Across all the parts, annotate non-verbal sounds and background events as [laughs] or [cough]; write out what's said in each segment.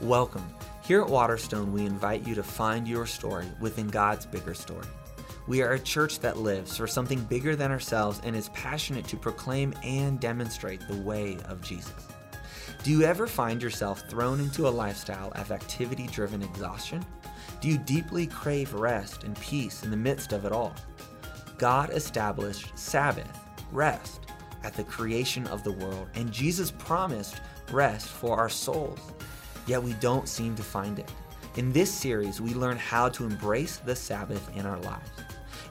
Welcome. Here at Waterstone, we invite you to find your story within God's bigger story. We are a church that lives for something bigger than ourselves and is passionate to proclaim and demonstrate the way of Jesus. Do you ever find yourself thrown into a lifestyle of activity driven exhaustion? Do you deeply crave rest and peace in the midst of it all? God established Sabbath, rest, at the creation of the world, and Jesus promised rest for our souls. Yet we don't seem to find it. In this series, we learn how to embrace the Sabbath in our lives.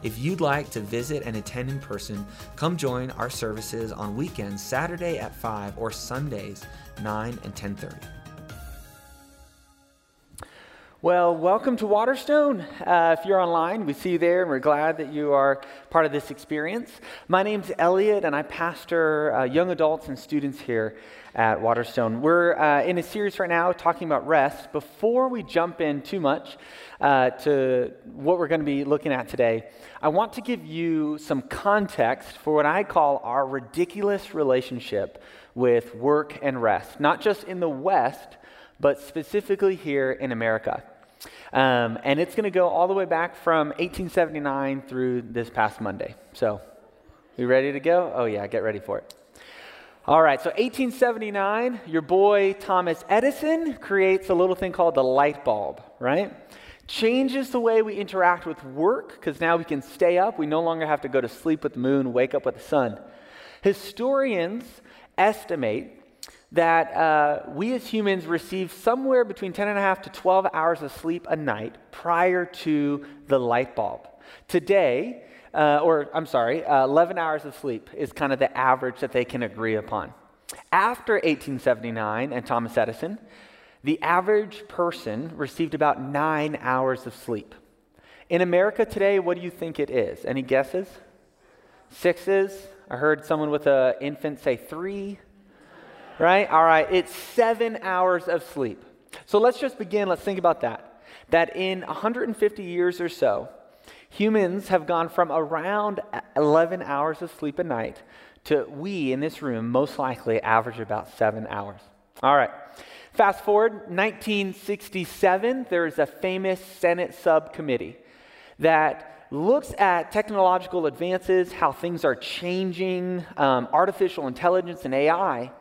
If you'd like to visit and attend in person, come join our services on weekends, Saturday at 5 or Sundays 9 and 10:30. Well, welcome to Waterstone. Uh, if you're online, we see you there, and we're glad that you are part of this experience. My name's Elliot, and I pastor uh, young adults and students here at Waterstone. We're uh, in a series right now talking about rest. Before we jump in too much uh, to what we're going to be looking at today, I want to give you some context for what I call our ridiculous relationship with work and rest, not just in the West but specifically here in America. Um, and it's going to go all the way back from 1879 through this past Monday. So, we ready to go? Oh, yeah, get ready for it. All right, so 1879, your boy Thomas Edison creates a little thing called the light bulb, right? Changes the way we interact with work because now we can stay up. We no longer have to go to sleep with the moon, wake up with the sun. Historians estimate that uh, we as humans receive somewhere between 10 and a half to 12 hours of sleep a night prior to the light bulb. Today, uh, or I'm sorry, uh, 11 hours of sleep is kind of the average that they can agree upon. After 1879 and Thomas Edison, the average person received about nine hours of sleep. In America today, what do you think it is? Any guesses? Sixes? I heard someone with an infant say three right? All right, it's seven hours of sleep. So let's just begin. Let's think about that. That in 150 years or so, humans have gone from around 11 hours of sleep a night to we in this room most likely average about seven hours. All right. Fast forward 1967, there is a famous Senate subcommittee that looks at technological advances, how things are changing, um, artificial intelligence and AI,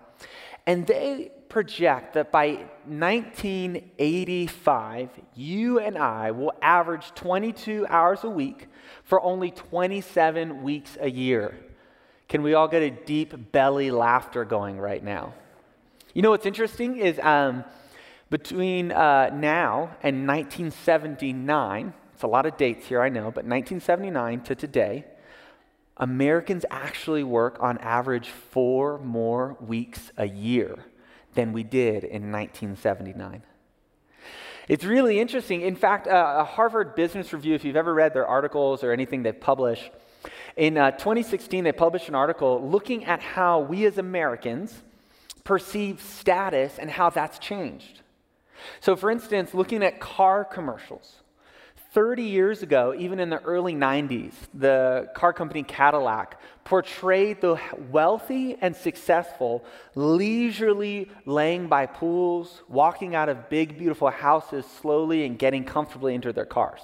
and they project that by 1985, you and I will average 22 hours a week for only 27 weeks a year. Can we all get a deep belly laughter going right now? You know what's interesting is um, between uh, now and 1979, it's a lot of dates here, I know, but 1979 to today, Americans actually work on average four more weeks a year than we did in 1979. It's really interesting. In fact, uh, a Harvard Business Review, if you've ever read their articles or anything they publish, in uh, 2016 they published an article looking at how we as Americans perceive status and how that's changed. So, for instance, looking at car commercials. 30 years ago, even in the early 90s, the car company Cadillac portrayed the wealthy and successful leisurely laying by pools, walking out of big, beautiful houses slowly and getting comfortably into their cars.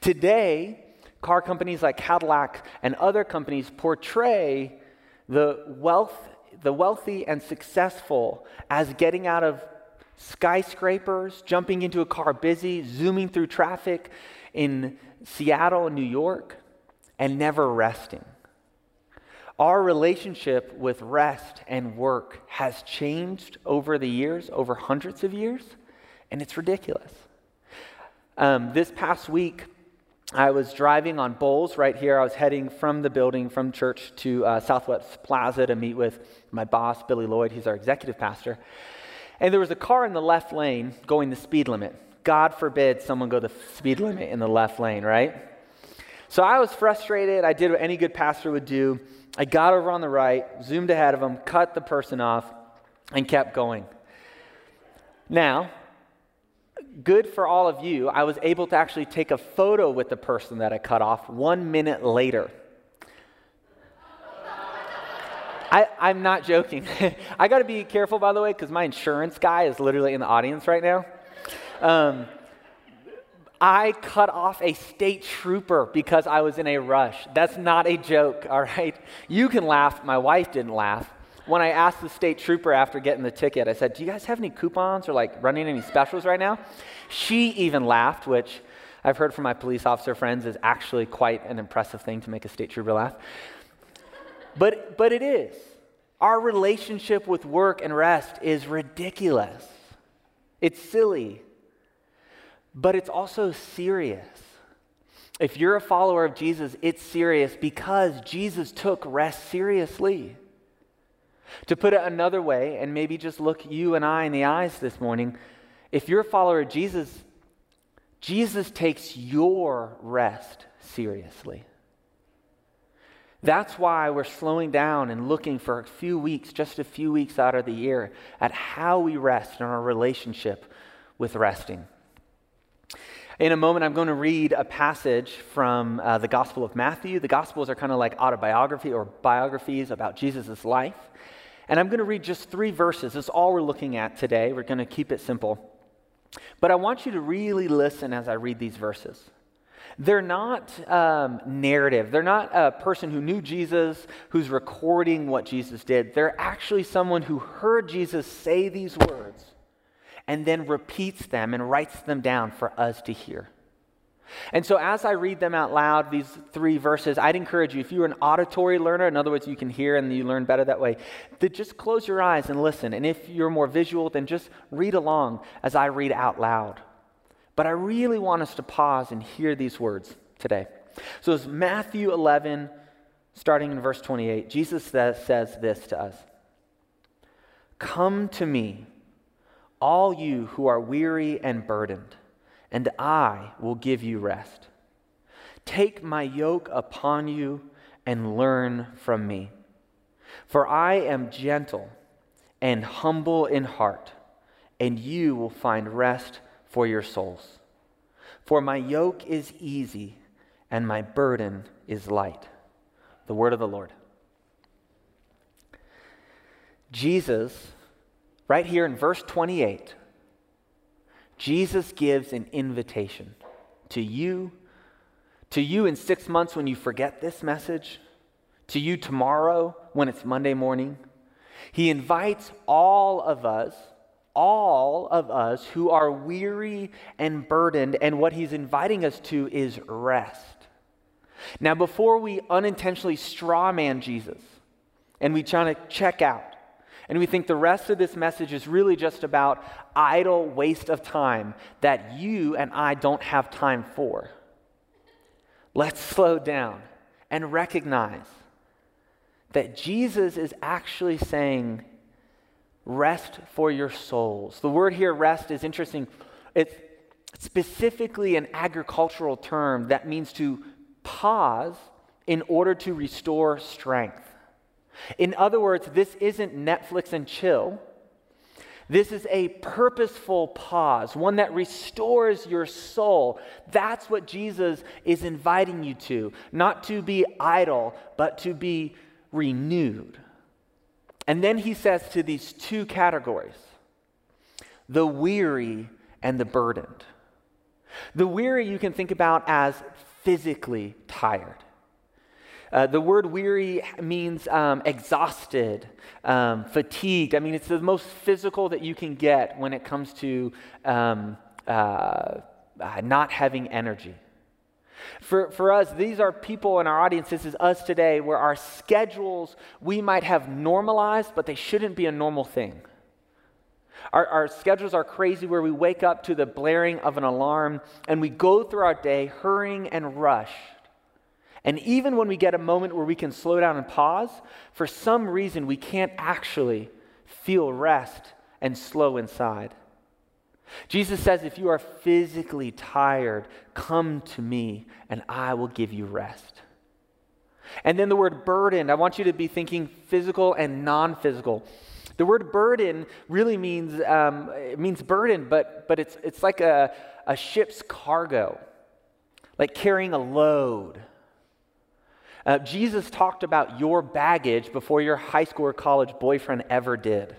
Today, car companies like Cadillac and other companies portray the wealth the wealthy and successful as getting out of skyscrapers, jumping into a car busy, zooming through traffic in Seattle and New York, and never resting. Our relationship with rest and work has changed over the years, over hundreds of years, and it's ridiculous. Um, this past week, I was driving on Bowles right here. I was heading from the building, from church to uh, Southwest Plaza to meet with my boss, Billy Lloyd. He's our executive pastor. And there was a car in the left lane going the speed limit. God forbid someone go the speed limit in the left lane, right? So I was frustrated. I did what any good pastor would do. I got over on the right, zoomed ahead of him, cut the person off, and kept going. Now, good for all of you, I was able to actually take a photo with the person that I cut off one minute later. I, I'm not joking. [laughs] I got to be careful, by the way, because my insurance guy is literally in the audience right now. Um, I cut off a state trooper because I was in a rush. That's not a joke, all right? You can laugh. My wife didn't laugh. When I asked the state trooper after getting the ticket, I said, Do you guys have any coupons or like running any specials right now? She even laughed, which I've heard from my police officer friends is actually quite an impressive thing to make a state trooper laugh. But, but it is. Our relationship with work and rest is ridiculous. It's silly, but it's also serious. If you're a follower of Jesus, it's serious because Jesus took rest seriously. To put it another way, and maybe just look you and I in the eyes this morning, if you're a follower of Jesus, Jesus takes your rest seriously. That's why we're slowing down and looking for a few weeks, just a few weeks out of the year, at how we rest in our relationship with resting. In a moment, I'm going to read a passage from uh, the Gospel of Matthew. The Gospels are kind of like autobiography or biographies about Jesus' life. And I'm going to read just three verses. That's all we're looking at today. We're going to keep it simple. But I want you to really listen as I read these verses. They're not um, narrative. They're not a person who knew Jesus who's recording what Jesus did. They're actually someone who heard Jesus say these words and then repeats them and writes them down for us to hear. And so, as I read them out loud, these three verses, I'd encourage you, if you're an auditory learner, in other words, you can hear and you learn better that way, to just close your eyes and listen. And if you're more visual, then just read along as I read out loud. But I really want us to pause and hear these words today. So, it's Matthew 11, starting in verse 28. Jesus says, says this to us Come to me all you who are weary and burdened, and I will give you rest. Take my yoke upon you and learn from me. For I am gentle and humble in heart, and you will find rest for your souls. For my yoke is easy and my burden is light. The word of the Lord. Jesus Right here in verse 28, Jesus gives an invitation to you, to you in six months when you forget this message, to you tomorrow when it's Monday morning. He invites all of us, all of us who are weary and burdened, and what he's inviting us to is rest. Now, before we unintentionally strawman Jesus and we try to check out, and we think the rest of this message is really just about idle waste of time that you and I don't have time for. Let's slow down and recognize that Jesus is actually saying, rest for your souls. The word here, rest, is interesting. It's specifically an agricultural term that means to pause in order to restore strength. In other words, this isn't Netflix and chill. This is a purposeful pause, one that restores your soul. That's what Jesus is inviting you to, not to be idle, but to be renewed. And then he says to these two categories the weary and the burdened. The weary you can think about as physically tired. Uh, the word weary means um, exhausted, um, fatigued. I mean, it's the most physical that you can get when it comes to um, uh, uh, not having energy. For, for us, these are people in our audience, this is us today, where our schedules we might have normalized, but they shouldn't be a normal thing. Our, our, schedules are crazy where we wake up to the blaring of an alarm and we go through our day hurrying and rushed. and even when we get a moment where we can slow down and pause, for some reason we can't actually feel rest and slow inside. Jesus says, If you are physically tired, come to me and I will give you rest. And then the word burden, I want you to be thinking physical and non physical. The word burden really means, um, it means burden, but, but it's, it's like a, a ship's cargo, like carrying a load. Uh, Jesus talked about your baggage before your high school or college boyfriend ever did.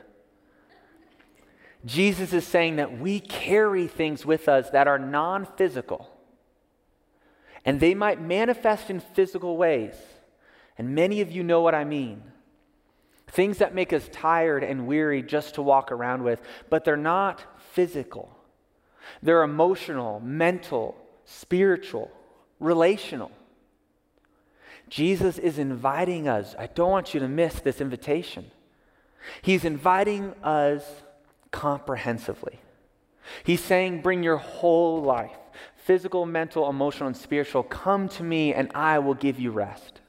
Jesus is saying that we carry things with us that are non physical, and they might manifest in physical ways. And many of you know what I mean. Things that make us tired and weary just to walk around with, but they're not physical. They're emotional, mental, spiritual, relational. Jesus is inviting us. I don't want you to miss this invitation. He's inviting us comprehensively. He's saying, Bring your whole life physical, mental, emotional, and spiritual. Come to me, and I will give you rest.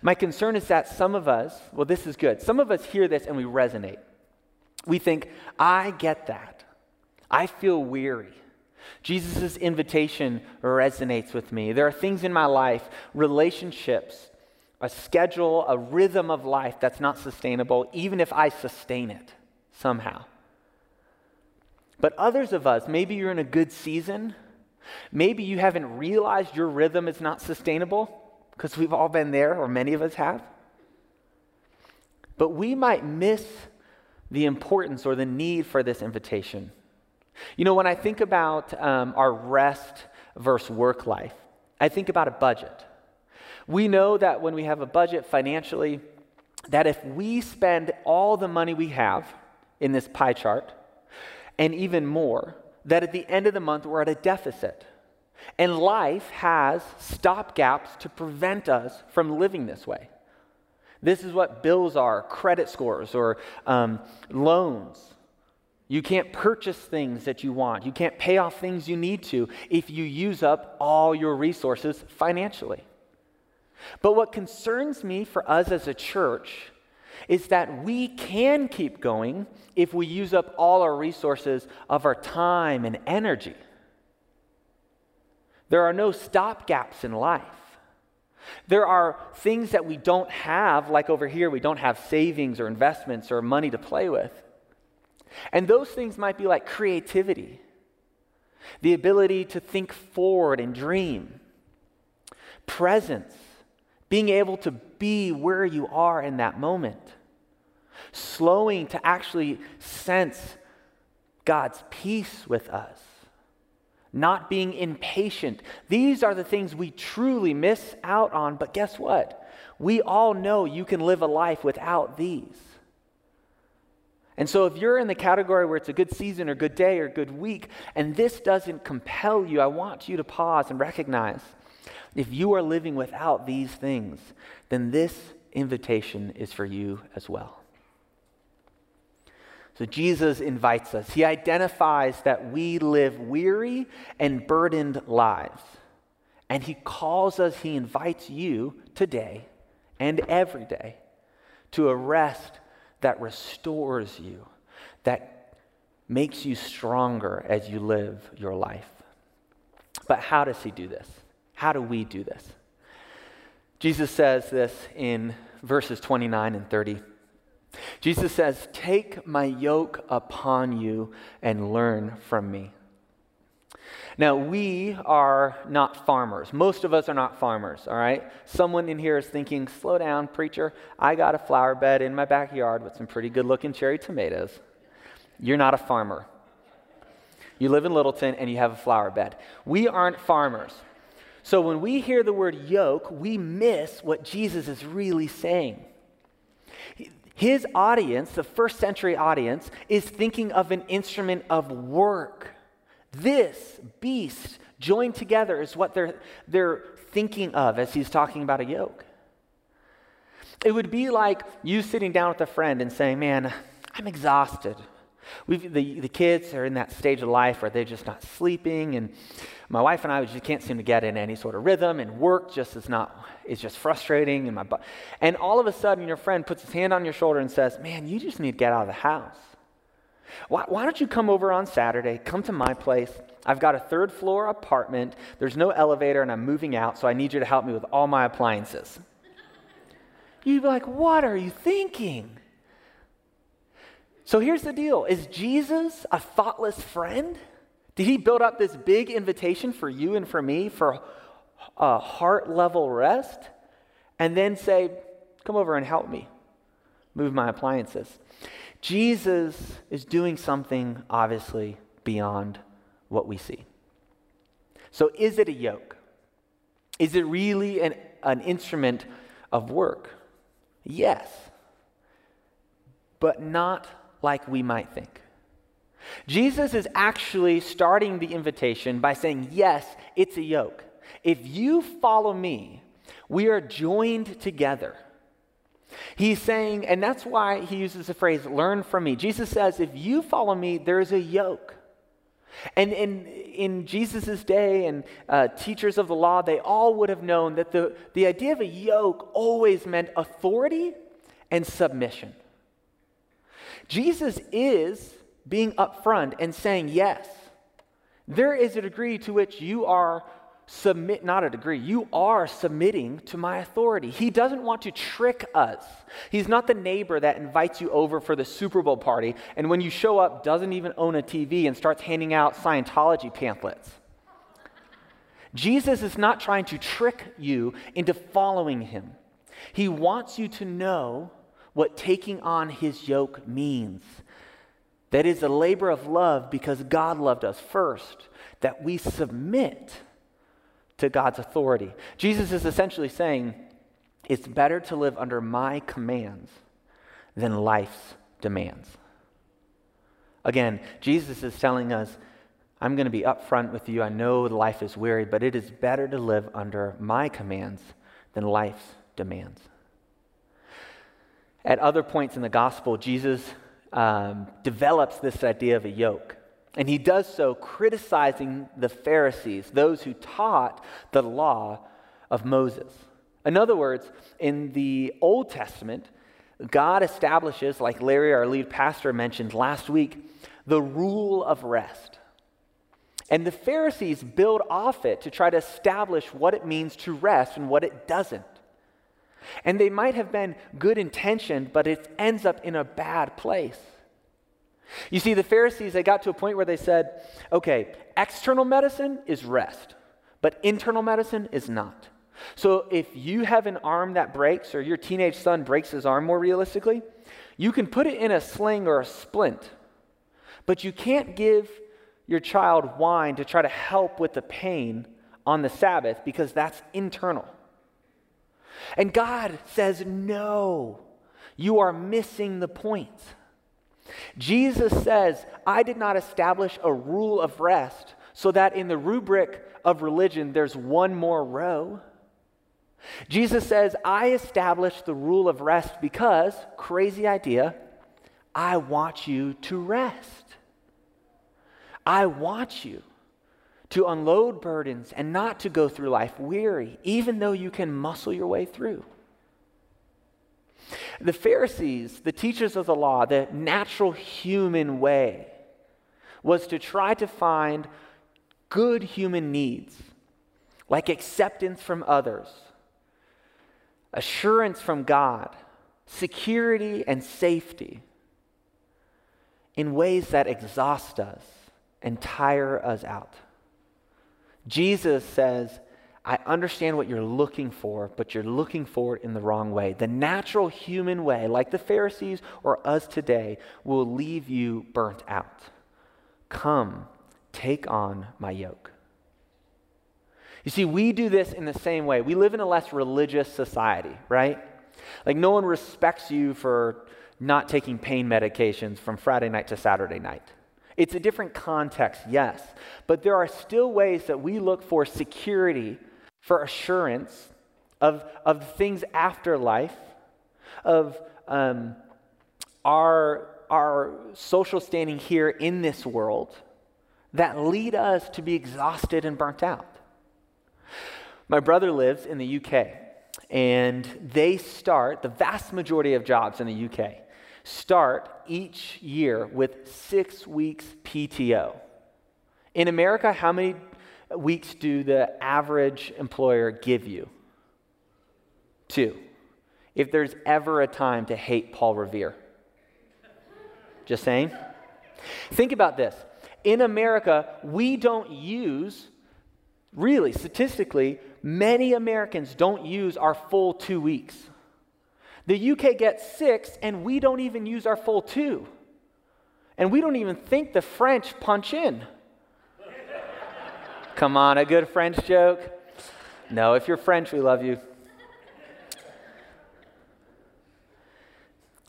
My concern is that some of us, well, this is good. Some of us hear this and we resonate. We think, I get that. I feel weary. Jesus' invitation resonates with me. There are things in my life, relationships, a schedule, a rhythm of life that's not sustainable, even if I sustain it somehow. But others of us, maybe you're in a good season, maybe you haven't realized your rhythm is not sustainable, because we've all been there, or many of us have. But we might miss the importance or the need for this invitation. You know, when I think about um, our rest versus work life, I think about a budget. We know that when we have a budget financially, that if we spend all the money we have in this pie chart, and even more, that at the end of the month we're at a deficit. And life has stop gaps to prevent us from living this way. This is what bills are credit scores or um, loans. You can't purchase things that you want. You can't pay off things you need to if you use up all your resources financially. But what concerns me for us as a church is that we can keep going if we use up all our resources of our time and energy. There are no stop gaps in life. There are things that we don't have, like over here, we don't have savings or investments or money to play with. And those things might be like creativity, the ability to think forward and dream, presence, being able to be where you are in that moment, slowing to actually sense God's peace with us, not being impatient. These are the things we truly miss out on, but guess what? We all know you can live a life without these. And so, if you're in the category where it's a good season or good day or good week, and this doesn't compel you, I want you to pause and recognize if you are living without these things, then this invitation is for you as well. So, Jesus invites us. He identifies that we live weary and burdened lives. And He calls us, He invites you today and every day to a rest that restores you, that makes you stronger as you live your life. But how does he do this? How do we do this? Jesus says this in verses 29 and 30. Jesus says, Take my yoke upon you and learn from me. Now, we are not farmers. Most of us are not farmers, all right? Someone in here is thinking, slow down, preacher. I got a flower bed in my backyard with some pretty good looking cherry tomatoes. You're not a farmer. You live in Littleton and you have a flower bed. We aren't farmers. So when we hear the word yoke, we miss what Jesus is really saying. His audience, the first century audience, is thinking of an instrument of work this beast joined together is what they're, they're thinking of as he's talking about a yoke. It would be like you sitting down with a friend and saying, Man, I'm exhausted. We've, the, the kids are in that stage of life where they're just not sleeping, and my wife and I just can't seem to get in any sort of rhythm, and work just is not, is just frustrating. And, my, and all of a sudden, your friend puts his hand on your shoulder and says, Man, you just need to get out of the house. Why, why, don't you come over on Saturday? Come to my place. I've got a third floor apartment. There's no elevator, and I'm moving out, so I need you to help me with all my appliances. You'd be like, What are you thinking? So here's the deal Is Jesus a thoughtless friend? Did he build up this big invitation for you and for me for a heart level rest? and then say, Come over and help me move my appliances. Jesus is doing something obviously beyond what we see. So, is it a yoke? Is it really an, an instrument of work? Yes, but not like we might think. Jesus is actually starting the invitation by saying, Yes, it's a yoke. If you follow me, we are joined together. He's saying, and that's why he uses the phrase, learn from me. Jesus says, if you follow me, there's a yoke. And in, in Jesus' day and uh, teachers of the law, they all would have known that the, the idea of a yoke always meant authority and submission. Jesus is being upfront and saying, yes, there is a degree to which you are submit, not a degree, you are submitting to my authority. He doesn't want to trick us. He's not the neighbor that invites you over for the Super Bowl party and when you show up doesn't even own a TV and starts handing out Scientology pamphlets. Jesus is not trying to trick you into following him. He wants you to know what taking on his yoke means. That is a labor of love because God loved us first, that we submit to God's authority. Jesus is essentially saying, it's better to live under my commands than life's demands. Again, Jesus is telling us, I'm going to be upfront with you. I know life is weary, but it is better to live under my commands than life's demands. At other points in the gospel, Jesus um, develops this idea of a yoke. And he does so criticizing the Pharisees, those who taught the law of Moses. In other words, in the Old Testament, God establishes, like Larry, our lead pastor, mentioned last week, the rule of rest. And the Pharisees build off it to try to establish what it means to rest and what it doesn't. And they might have been good intentioned, but it ends up in a bad place. You see, the Pharisees, they got to a point where they said, okay, external medicine is rest, but internal medicine is not. So if you have an arm that breaks, or your teenage son breaks his arm more realistically, you can put it in a sling or a splint, but you can't give your child wine to try to help with the pain on the Sabbath because that's internal. And God says, no, you are missing the point. Jesus says, I did not establish a rule of rest so that in the rubric of religion there's one more row. Jesus says, I established the rule of rest because, crazy idea, I want you to rest. I want you to unload burdens and not to go through life weary, even though you can muscle your way through. The Pharisees, the teachers of the law, the natural human way was to try to find good human needs, like acceptance from others, assurance from God, security and safety, in ways that exhaust us and tire us out. Jesus says, I understand what you're looking for, but you're looking for it in the wrong way. The natural human way, like the Pharisees or us today, will leave you burnt out. Come, take on my yoke. You see, we do this in the same way. We live in a less religious society, right? Like, no one respects you for not taking pain medications from Friday night to Saturday night. It's a different context, yes, but there are still ways that we look for security for assurance of, of things after life, of um, our, our social standing here in this world that lead us to be exhausted and burnt out. My brother lives in the UK, and they start, the vast majority of jobs in the UK start each year with six weeks PTO. In America, how many weeks do the average employer give you? Two. If there's ever a time to hate Paul Revere. Just saying. Think about this. In America, we don't use, really, statistically, many Americans don't use our full two weeks. The UK gets six, and we don't even use our full two. And we don't even think the French punch in. [laughs] Come on, a good French joke? No, if you're French, we love you.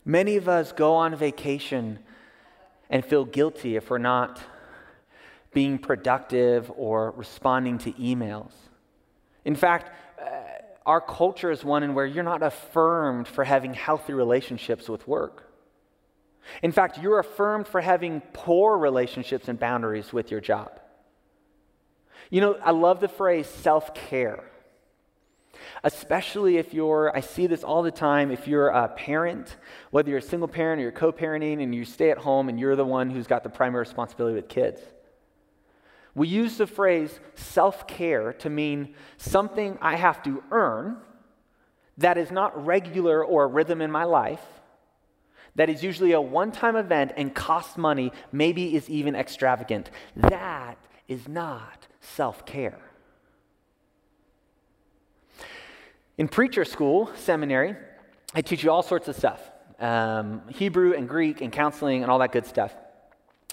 Many of us go on vacation and feel guilty if we're not being productive or responding to emails. In fact, uh, our culture is one in where you're not affirmed for having healthy relationships with work. In fact, you're affirmed for having poor relationships and boundaries with your job. You know, I love the phrase self care. Especially if you're, I see this all the time, if you're a parent, whether you're a single parent or you're co parenting and you stay at home and you're the one who's got the primary responsibility with kids. We use the phrase self care to mean something I have to earn that is not regular or a rhythm in my life, that is usually a one time event and costs money, maybe is even extravagant. That is not self care. In preacher school, seminary, I teach you all sorts of stuff um, Hebrew and Greek and counseling and all that good stuff.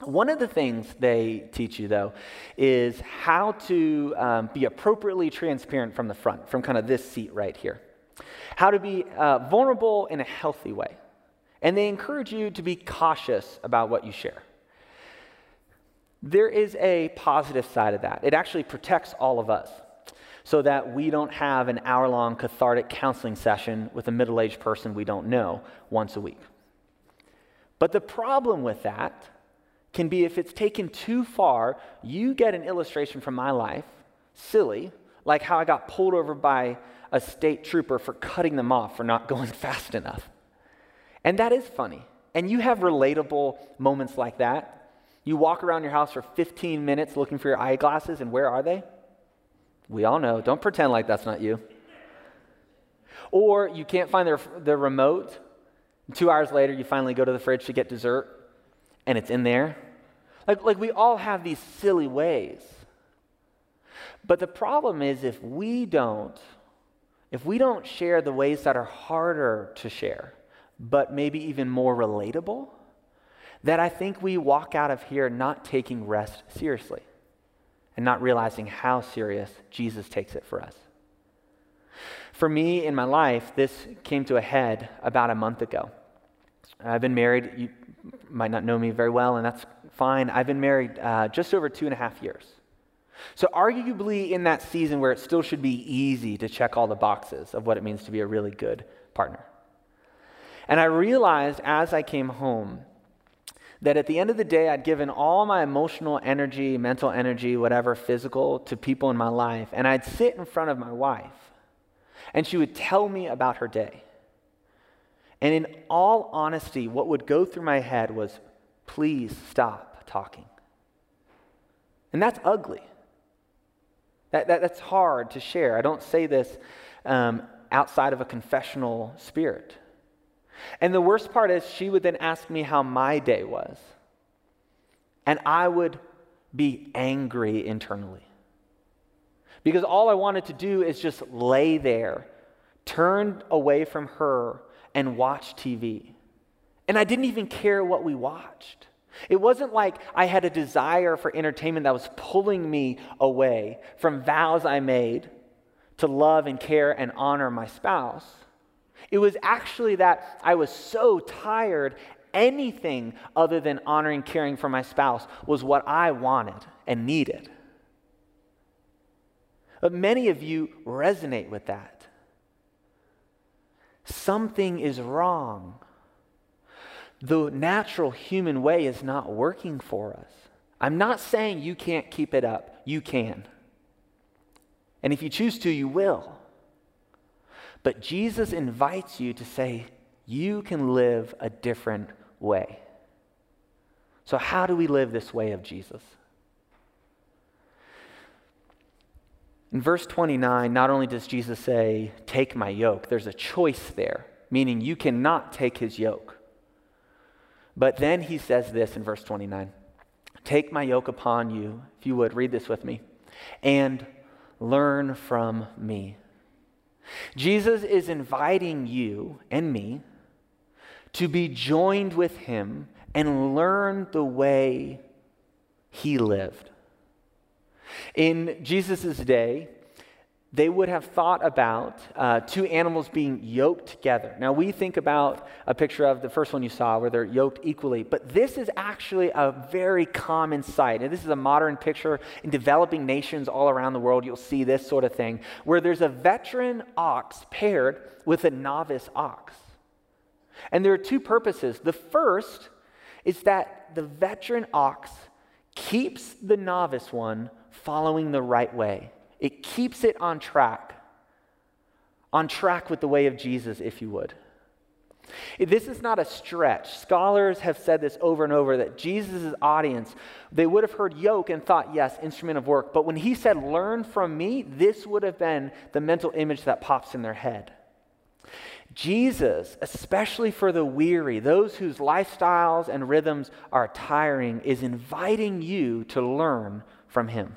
One of the things they teach you, though, is how to um, be appropriately transparent from the front, from kind of this seat right here. How to be uh, vulnerable in a healthy way. And they encourage you to be cautious about what you share. There is a positive side of that. It actually protects all of us so that we don't have an hour long cathartic counseling session with a middle aged person we don't know once a week. But the problem with that can be if it's taken too far, you get an illustration from my life, silly, like how I got pulled over by a state trooper for cutting them off for not [laughs] going fast enough. And that is funny. And you have relatable moments like that. You walk around your house for 15 minutes looking for your eyeglasses, and where are they? We all know. Don't pretend like that's not you. Or you can't find their, the remote. Two hours later, you finally go to the fridge to get dessert, and it's in there. Like, like we all have these silly ways. But the problem is if we don't, if we don't share the ways that are harder to share, but maybe even more relatable, that I think we walk out of here not taking rest seriously and not realizing how serious Jesus takes it for us. For me in my life, this came to a head about a month ago. I've been married, you might not know me very well, and that's fine. I've been married uh, just over two and a half years. So, arguably, in that season where it still should be easy to check all the boxes of what it means to be a really good partner. And I realized as I came home that at the end of the day, I'd given all my emotional energy, mental energy, whatever, physical, to people in my life. And I'd sit in front of my wife, and she would tell me about her day. And in all honesty, what would go through my head was, please stop talking. And that's ugly. That, that, that's hard to share. I don't say this um, outside of a confessional spirit. And the worst part is, she would then ask me how my day was. And I would be angry internally. Because all I wanted to do is just lay there, turned away from her, and watch TV. And I didn't even care what we watched. It wasn't like I had a desire for entertainment that was pulling me away from vows I made to love and care and honor my spouse. It was actually that I was so tired, anything other than honoring, caring for my spouse was what I wanted and needed. But many of you resonate with that. Something is wrong. The natural human way is not working for us. I'm not saying you can't keep it up. You can. And if you choose to, you will. But Jesus invites you to say, you can live a different way. So, how do we live this way of Jesus? In verse 29, not only does Jesus say, Take my yoke, there's a choice there, meaning you cannot take his yoke. But then he says this in verse 29 Take my yoke upon you, if you would, read this with me, and learn from me. Jesus is inviting you and me to be joined with him and learn the way he lived. In Jesus' day, they would have thought about uh, two animals being yoked together. Now, we think about a picture of the first one you saw where they're yoked equally, but this is actually a very common sight. And this is a modern picture in developing nations all around the world. You'll see this sort of thing where there's a veteran ox paired with a novice ox. And there are two purposes. The first is that the veteran ox keeps the novice one following the right way. It keeps it on track, on track with the way of Jesus, if you would. This is not a stretch. Scholars have said this over and over that Jesus' audience, they would have heard yoke and thought, yes, instrument of work. But when he said, learn from me, this would have been the mental image that pops in their head. Jesus, especially for the weary, those whose lifestyles and rhythms are tiring, is inviting you to learn from him.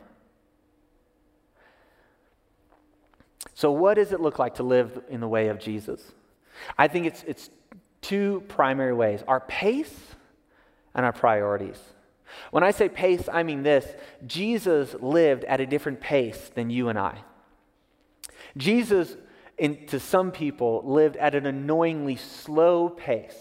So, what does it look like to live in the way of Jesus? I think it's, it's two primary ways our pace and our priorities. When I say pace, I mean this Jesus lived at a different pace than you and I. Jesus, in, to some people, lived at an annoyingly slow pace.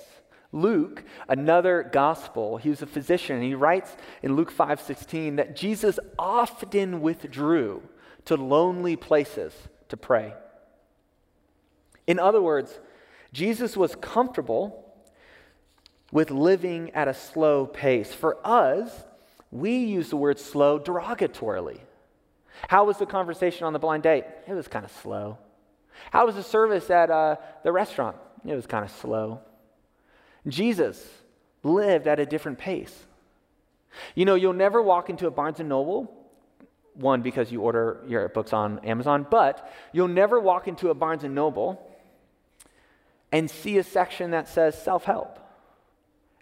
Luke, another gospel, he was a physician, and he writes in Luke 5:16 that Jesus often withdrew to lonely places to pray. In other words, Jesus was comfortable with living at a slow pace. For us, we use the word slow derogatorily. How was the conversation on the blind date? It was kind of slow. How was the service at uh, the restaurant? It was kind of slow. Jesus lived at a different pace. You know, you'll never walk into a Barnes and Noble one, because you order your books on Amazon, but you'll never walk into a Barnes and Noble and see a section that says self help.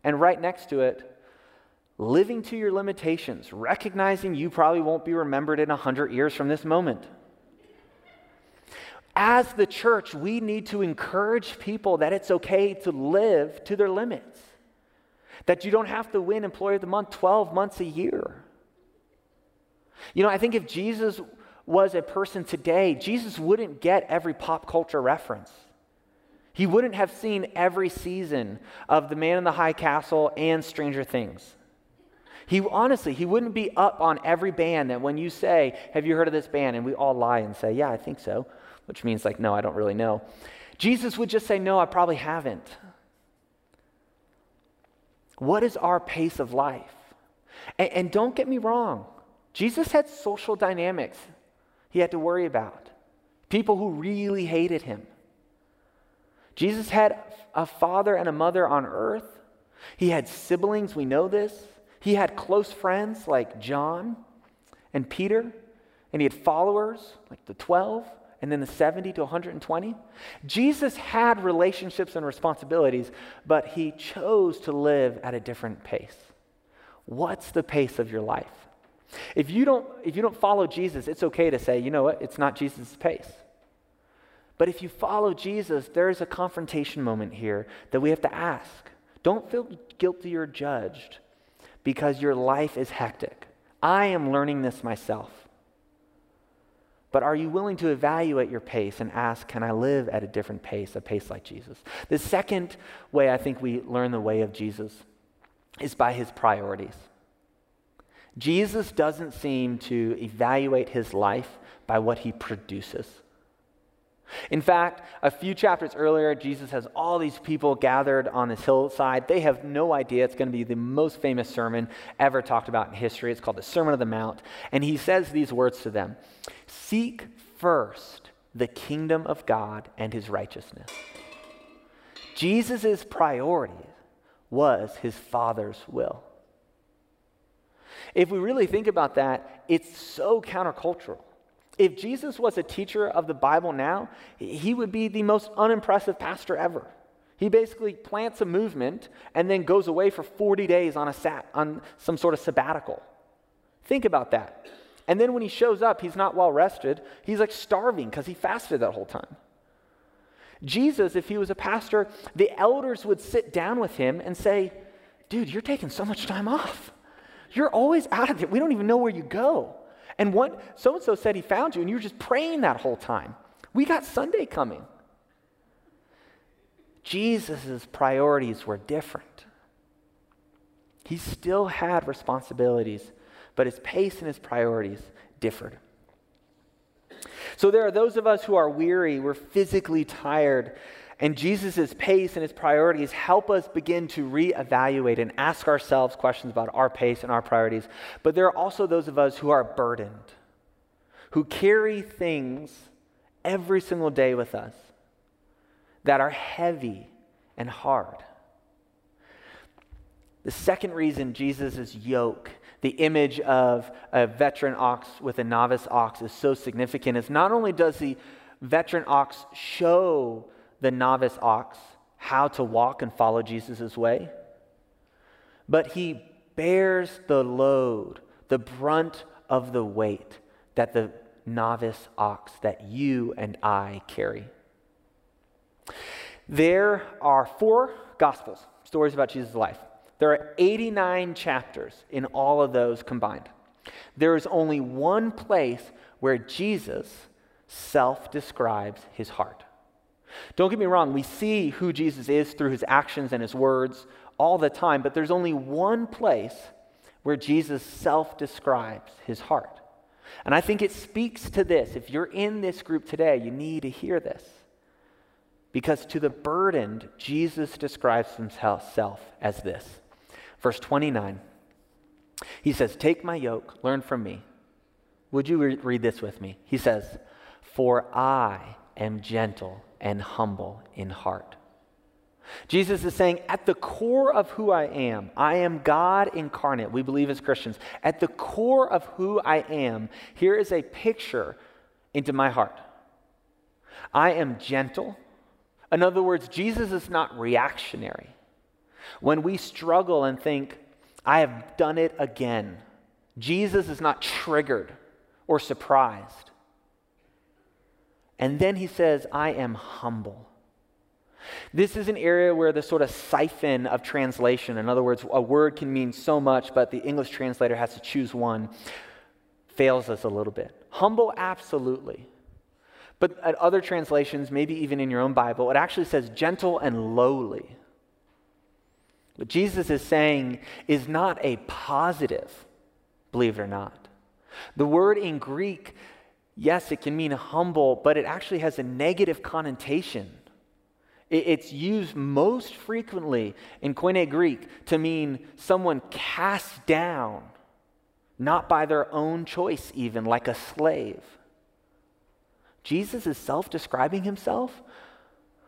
And right next to it, living to your limitations, recognizing you probably won't be remembered in 100 years from this moment. As the church, we need to encourage people that it's okay to live to their limits, that you don't have to win Employee of the Month 12 months a year. You know, I think if Jesus was a person today, Jesus wouldn't get every pop culture reference. He wouldn't have seen every season of The Man in the High Castle and Stranger Things. He honestly, he wouldn't be up on every band that when you say, Have you heard of this band? And we all lie and say, Yeah, I think so, which means like, No, I don't really know. Jesus would just say, No, I probably haven't. What is our pace of life? And, and don't get me wrong, Jesus had social dynamics he had to worry about, people who really hated him. Jesus had a father and a mother on earth. He had siblings, we know this. He had close friends like John and Peter, and he had followers like the 12 and then the 70 to 120. Jesus had relationships and responsibilities, but he chose to live at a different pace. What's the pace of your life? If you don't, if you don't follow Jesus, it's okay to say, you know what, it's not Jesus' pace. But if you follow Jesus, there is a confrontation moment here that we have to ask. Don't feel guilty or judged because your life is hectic. I am learning this myself. But are you willing to evaluate your pace and ask, can I live at a different pace, a pace like Jesus? The second way I think we learn the way of Jesus is by his priorities. Jesus doesn't seem to evaluate his life by what he produces. In fact, a few chapters earlier, Jesus has all these people gathered on this hillside. They have no idea. It's going to be the most famous sermon ever talked about in history. It's called the Sermon on the Mount. And he says these words to them Seek first the kingdom of God and his righteousness. Jesus' priority was his Father's will. If we really think about that, it's so countercultural. If Jesus was a teacher of the Bible now, he would be the most unimpressive pastor ever. He basically plants a movement and then goes away for 40 days on, a sat, on some sort of sabbatical. Think about that. And then when he shows up, he's not well rested. He's like starving because he fasted that whole time. Jesus, if he was a pastor, the elders would sit down with him and say, Dude, you're taking so much time off. You're always out of it. We don't even know where you go. And what so and so said he found you, and you were just praying that whole time. We got Sunday coming. Jesus' priorities were different. He still had responsibilities, but his pace and his priorities differed. So there are those of us who are weary, we're physically tired, and Jesus' pace and his priorities help us begin to reevaluate and ask ourselves questions about our pace and our priorities. But there are also those of us who are burdened, who carry things every single day with us that are heavy and hard. The second reason Jesus' yoke, the image of a veteran ox with a novice ox, is so significant is not only does the veteran ox show the novice ox how to walk and follow Jesus' way, but he bears the load, the brunt of the weight that the novice ox that you and I carry. There are four gospels, stories about Jesus' life. There are 89 chapters in all of those combined. There is only one place where Jesus self describes his heart. Don't get me wrong, we see who Jesus is through his actions and his words all the time, but there's only one place where Jesus self describes his heart. And I think it speaks to this. If you're in this group today, you need to hear this. Because to the burdened, Jesus describes himself as this. Verse 29, he says, Take my yoke, learn from me. Would you re- read this with me? He says, For I am gentle and humble in heart. Jesus is saying, at the core of who I am, I am God incarnate. We believe as Christians. At the core of who I am, here is a picture into my heart. I am gentle. In other words, Jesus is not reactionary. When we struggle and think, I have done it again, Jesus is not triggered or surprised. And then he says, I am humble. This is an area where the sort of siphon of translation, in other words, a word can mean so much, but the English translator has to choose one, fails us a little bit. Humble, absolutely. But at other translations, maybe even in your own Bible, it actually says gentle and lowly. What Jesus is saying is not a positive, believe it or not. The word in Greek yes, it can mean humble, but it actually has a negative connotation. It's used most frequently in Koine Greek to mean someone cast down, not by their own choice, even like a slave. Jesus is self describing himself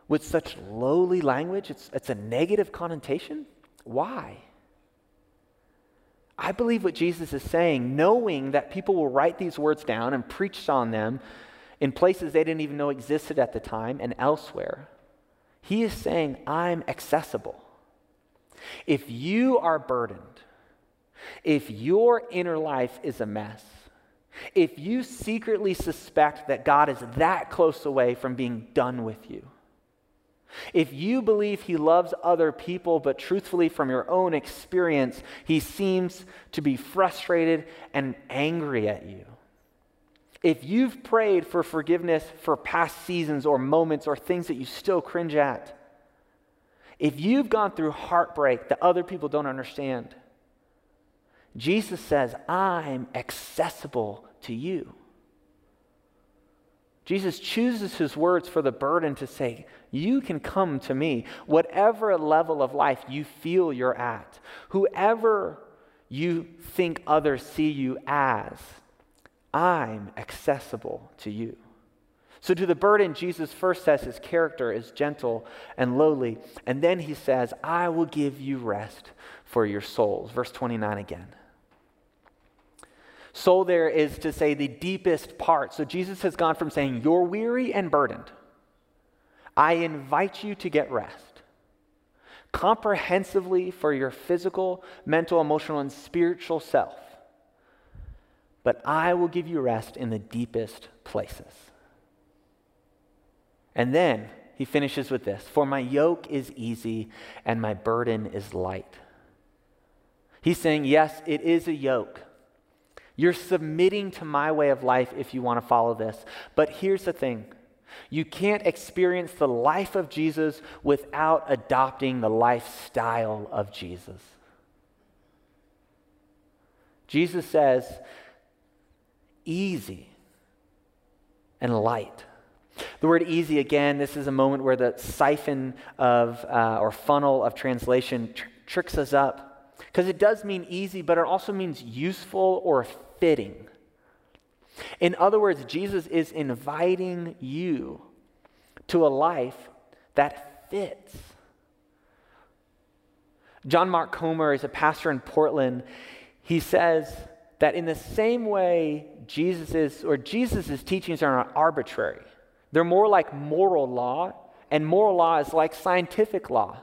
with such lowly language, it's, it's a negative connotation. Why? I believe what Jesus is saying, knowing that people will write these words down and preach on them in places they didn't even know existed at the time and elsewhere. He is saying, I'm accessible. If you are burdened, if your inner life is a mess, if you secretly suspect that God is that close away from being done with you, if you believe he loves other people, but truthfully from your own experience, he seems to be frustrated and angry at you. If you've prayed for forgiveness for past seasons or moments or things that you still cringe at, if you've gone through heartbreak that other people don't understand, Jesus says, I'm accessible to you. Jesus chooses his words for the burden to say, You can come to me, whatever level of life you feel you're at, whoever you think others see you as, I'm accessible to you. So, to the burden, Jesus first says his character is gentle and lowly. And then he says, I will give you rest for your souls. Verse 29 again. Soul there is to say the deepest part. So Jesus has gone from saying, You're weary and burdened. I invite you to get rest comprehensively for your physical, mental, emotional, and spiritual self. but I will give you rest in the deepest places. And then he finishes with this For my yoke is easy and my burden is light. He's saying, Yes, it is a yoke. You're submitting to my way of life if you want to follow this. But here's the thing you can't experience the life of Jesus without adopting the lifestyle of Jesus. Jesus says, easy and light. The word easy, again, this is a moment where the siphon of, uh, or funnel of translation tr- tricks us up. Because it does mean easy, but it also means useful or fitting. In other words, Jesus is inviting you to a life that fits. John Mark Comer is a pastor in Portland. He says that in the same way Jesus is, or Jesus' teachings are not arbitrary. They're more like moral law, and moral law is like scientific law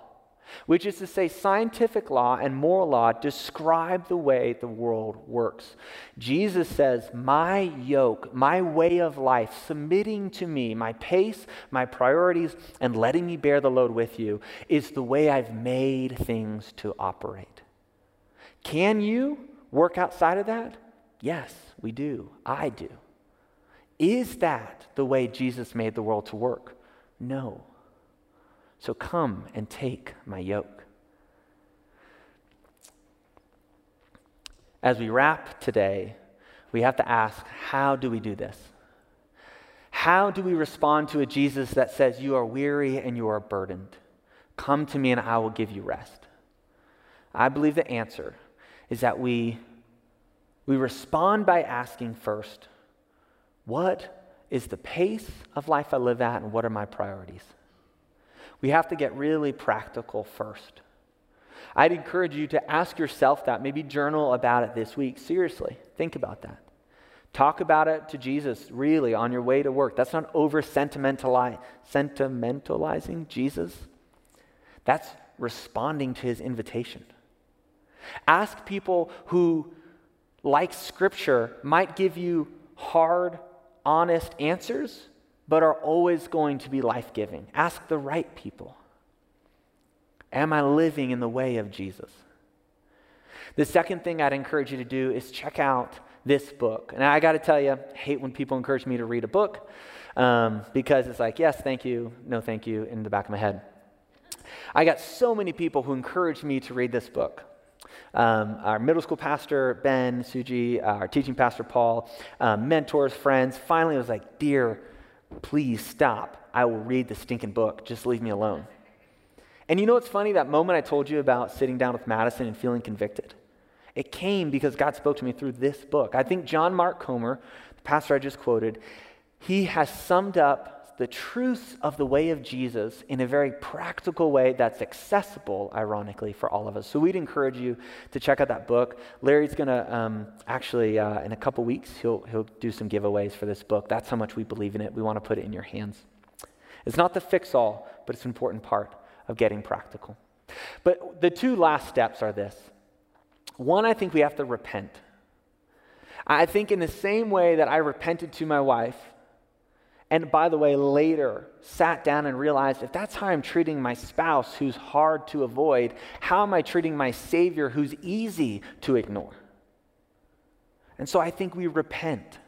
which is to say, scientific law and moral law describe the way the world works. Jesus says, My yoke, my way of life, submitting to me, my pace, my priorities, and letting me bear the load with you, is the way I've made things to operate. Can you work outside of that? Yes, we do. I do. Is that the way Jesus made the world to work? No. So come and take my yoke. As we wrap today, we have to ask how do we do this? How do we respond to a Jesus that says, You are weary and you are burdened? Come to me and I will give you rest. I believe the answer is that we, we respond by asking first, What is the pace of life I live at and what are my priorities? We have to get really practical first. I'd encourage you to ask yourself that, maybe journal about it this week. Seriously, think about that. Talk about it to Jesus, really, on your way to work. That's not over sentimentalizing Jesus. That's responding to his invitation. Ask people who, like Scripture, might give you hard, honest answers but are always going to be life giving. Ask the right people Am I living in the way of Jesus? The second thing I'd encourage you to do is check out this book. And I got to tell you, I hate when people encourage me to read a book um, because it's like, yes, thank you, no, thank you, in the back of my head. I got so many people who encouraged me to read this book. Um, our middle school pastor, Ben, Suji, our teaching pastor, Paul, um, mentors, friends. Finally, I was like, dear Please stop. I will read the stinking book. Just leave me alone. And you know what's funny? That moment I told you about sitting down with Madison and feeling convicted, it came because God spoke to me through this book. I think John Mark Comer, the pastor I just quoted, he has summed up the truths of the way of Jesus in a very practical way that's accessible, ironically, for all of us. So we'd encourage you to check out that book. Larry's going to um, actually, uh, in a couple weeks, he'll, he'll do some giveaways for this book. That's how much we believe in it. We want to put it in your hands. It's not the fix all, but it's an important part of getting practical. But the two last steps are this one, I think we have to repent. I think, in the same way that I repented to my wife and by the way, later sat down and realized if that's how I'm treating my spouse who's hard to avoid, how am I treating my Savior who's easy to ignore? And so I think we repent.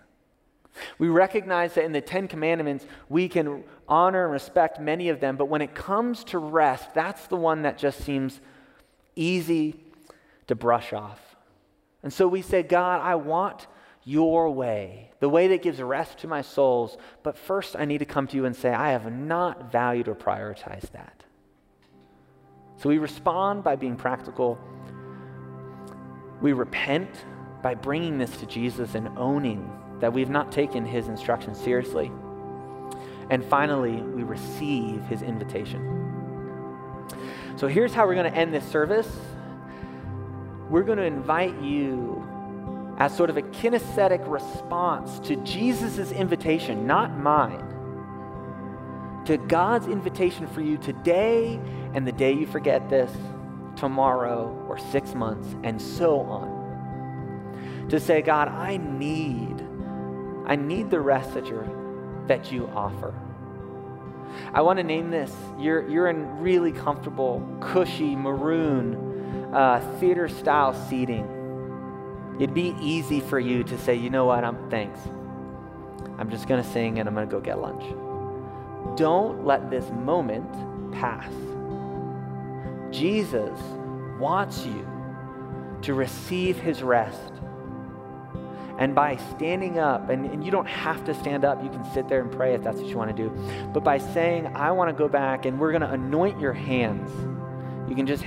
We recognize that in the Ten Commandments, we can honor and respect many of them, but when it comes to rest, that's the one that just seems easy to brush off. And so we say, God, I want your way, the way that gives rest to my souls. But first, I need to come to you and say, I have not valued or prioritized that. So we respond by being practical. We repent by bringing this to Jesus and owning that we've not taken his instructions seriously. And finally, we receive his invitation. So here's how we're going to end this service. We're going to invite you as sort of a kinesthetic response to Jesus' invitation, not mine, to God's invitation for you today and the day you forget this, tomorrow, or six months, and so on. to say, God, I need, I need the rest that, you're, that you offer. I want to name this. You're, you're in really comfortable, cushy, maroon, uh, theater style seating. It'd be easy for you to say, you know what, I'm thanks. I'm just going to sing and I'm going to go get lunch. Don't let this moment pass. Jesus wants you to receive his rest. And by standing up, and, and, you don't have to stand up, you can sit there and pray if that's what you want to do. But by saying, I want to go back and we're going to anoint your hands, you can just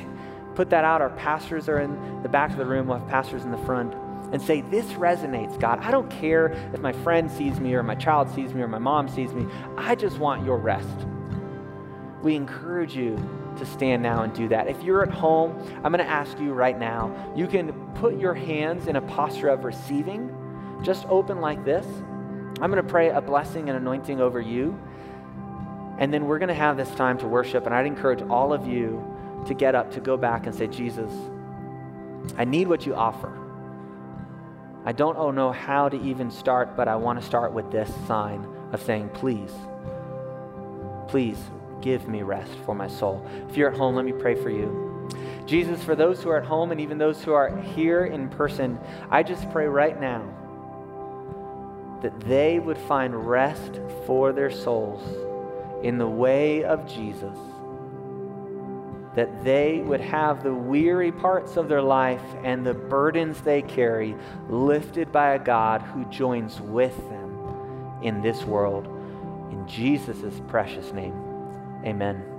put that out. Our pastors are in the back of the room, we'll have pastors in the front and say, This resonates, God. I don't care if my friend sees me or my child sees me or my mom sees me. I just want your rest. We encourage you to stand now and do that. If you're at home, I'm going to ask you right now, you can put your hands in a posture of receiving, just open like this. I'm going to pray a blessing and anointing over you. And then we're going to have this time to worship. And I'd encourage all of you to get up, to go back and say, Jesus, I need what you offer. I don't know how to even start, but I want to start with this sign of saying, please, please give me rest for my soul. If you're at home, let me pray for you. Jesus, for those who are at home and even those who are here in person, I just pray right now that they would find rest for their souls in the way of Jesus that they would have the weary parts of their life and the burdens they carry lifted by a God who joins with them in this world. In Jesus' precious name, amen.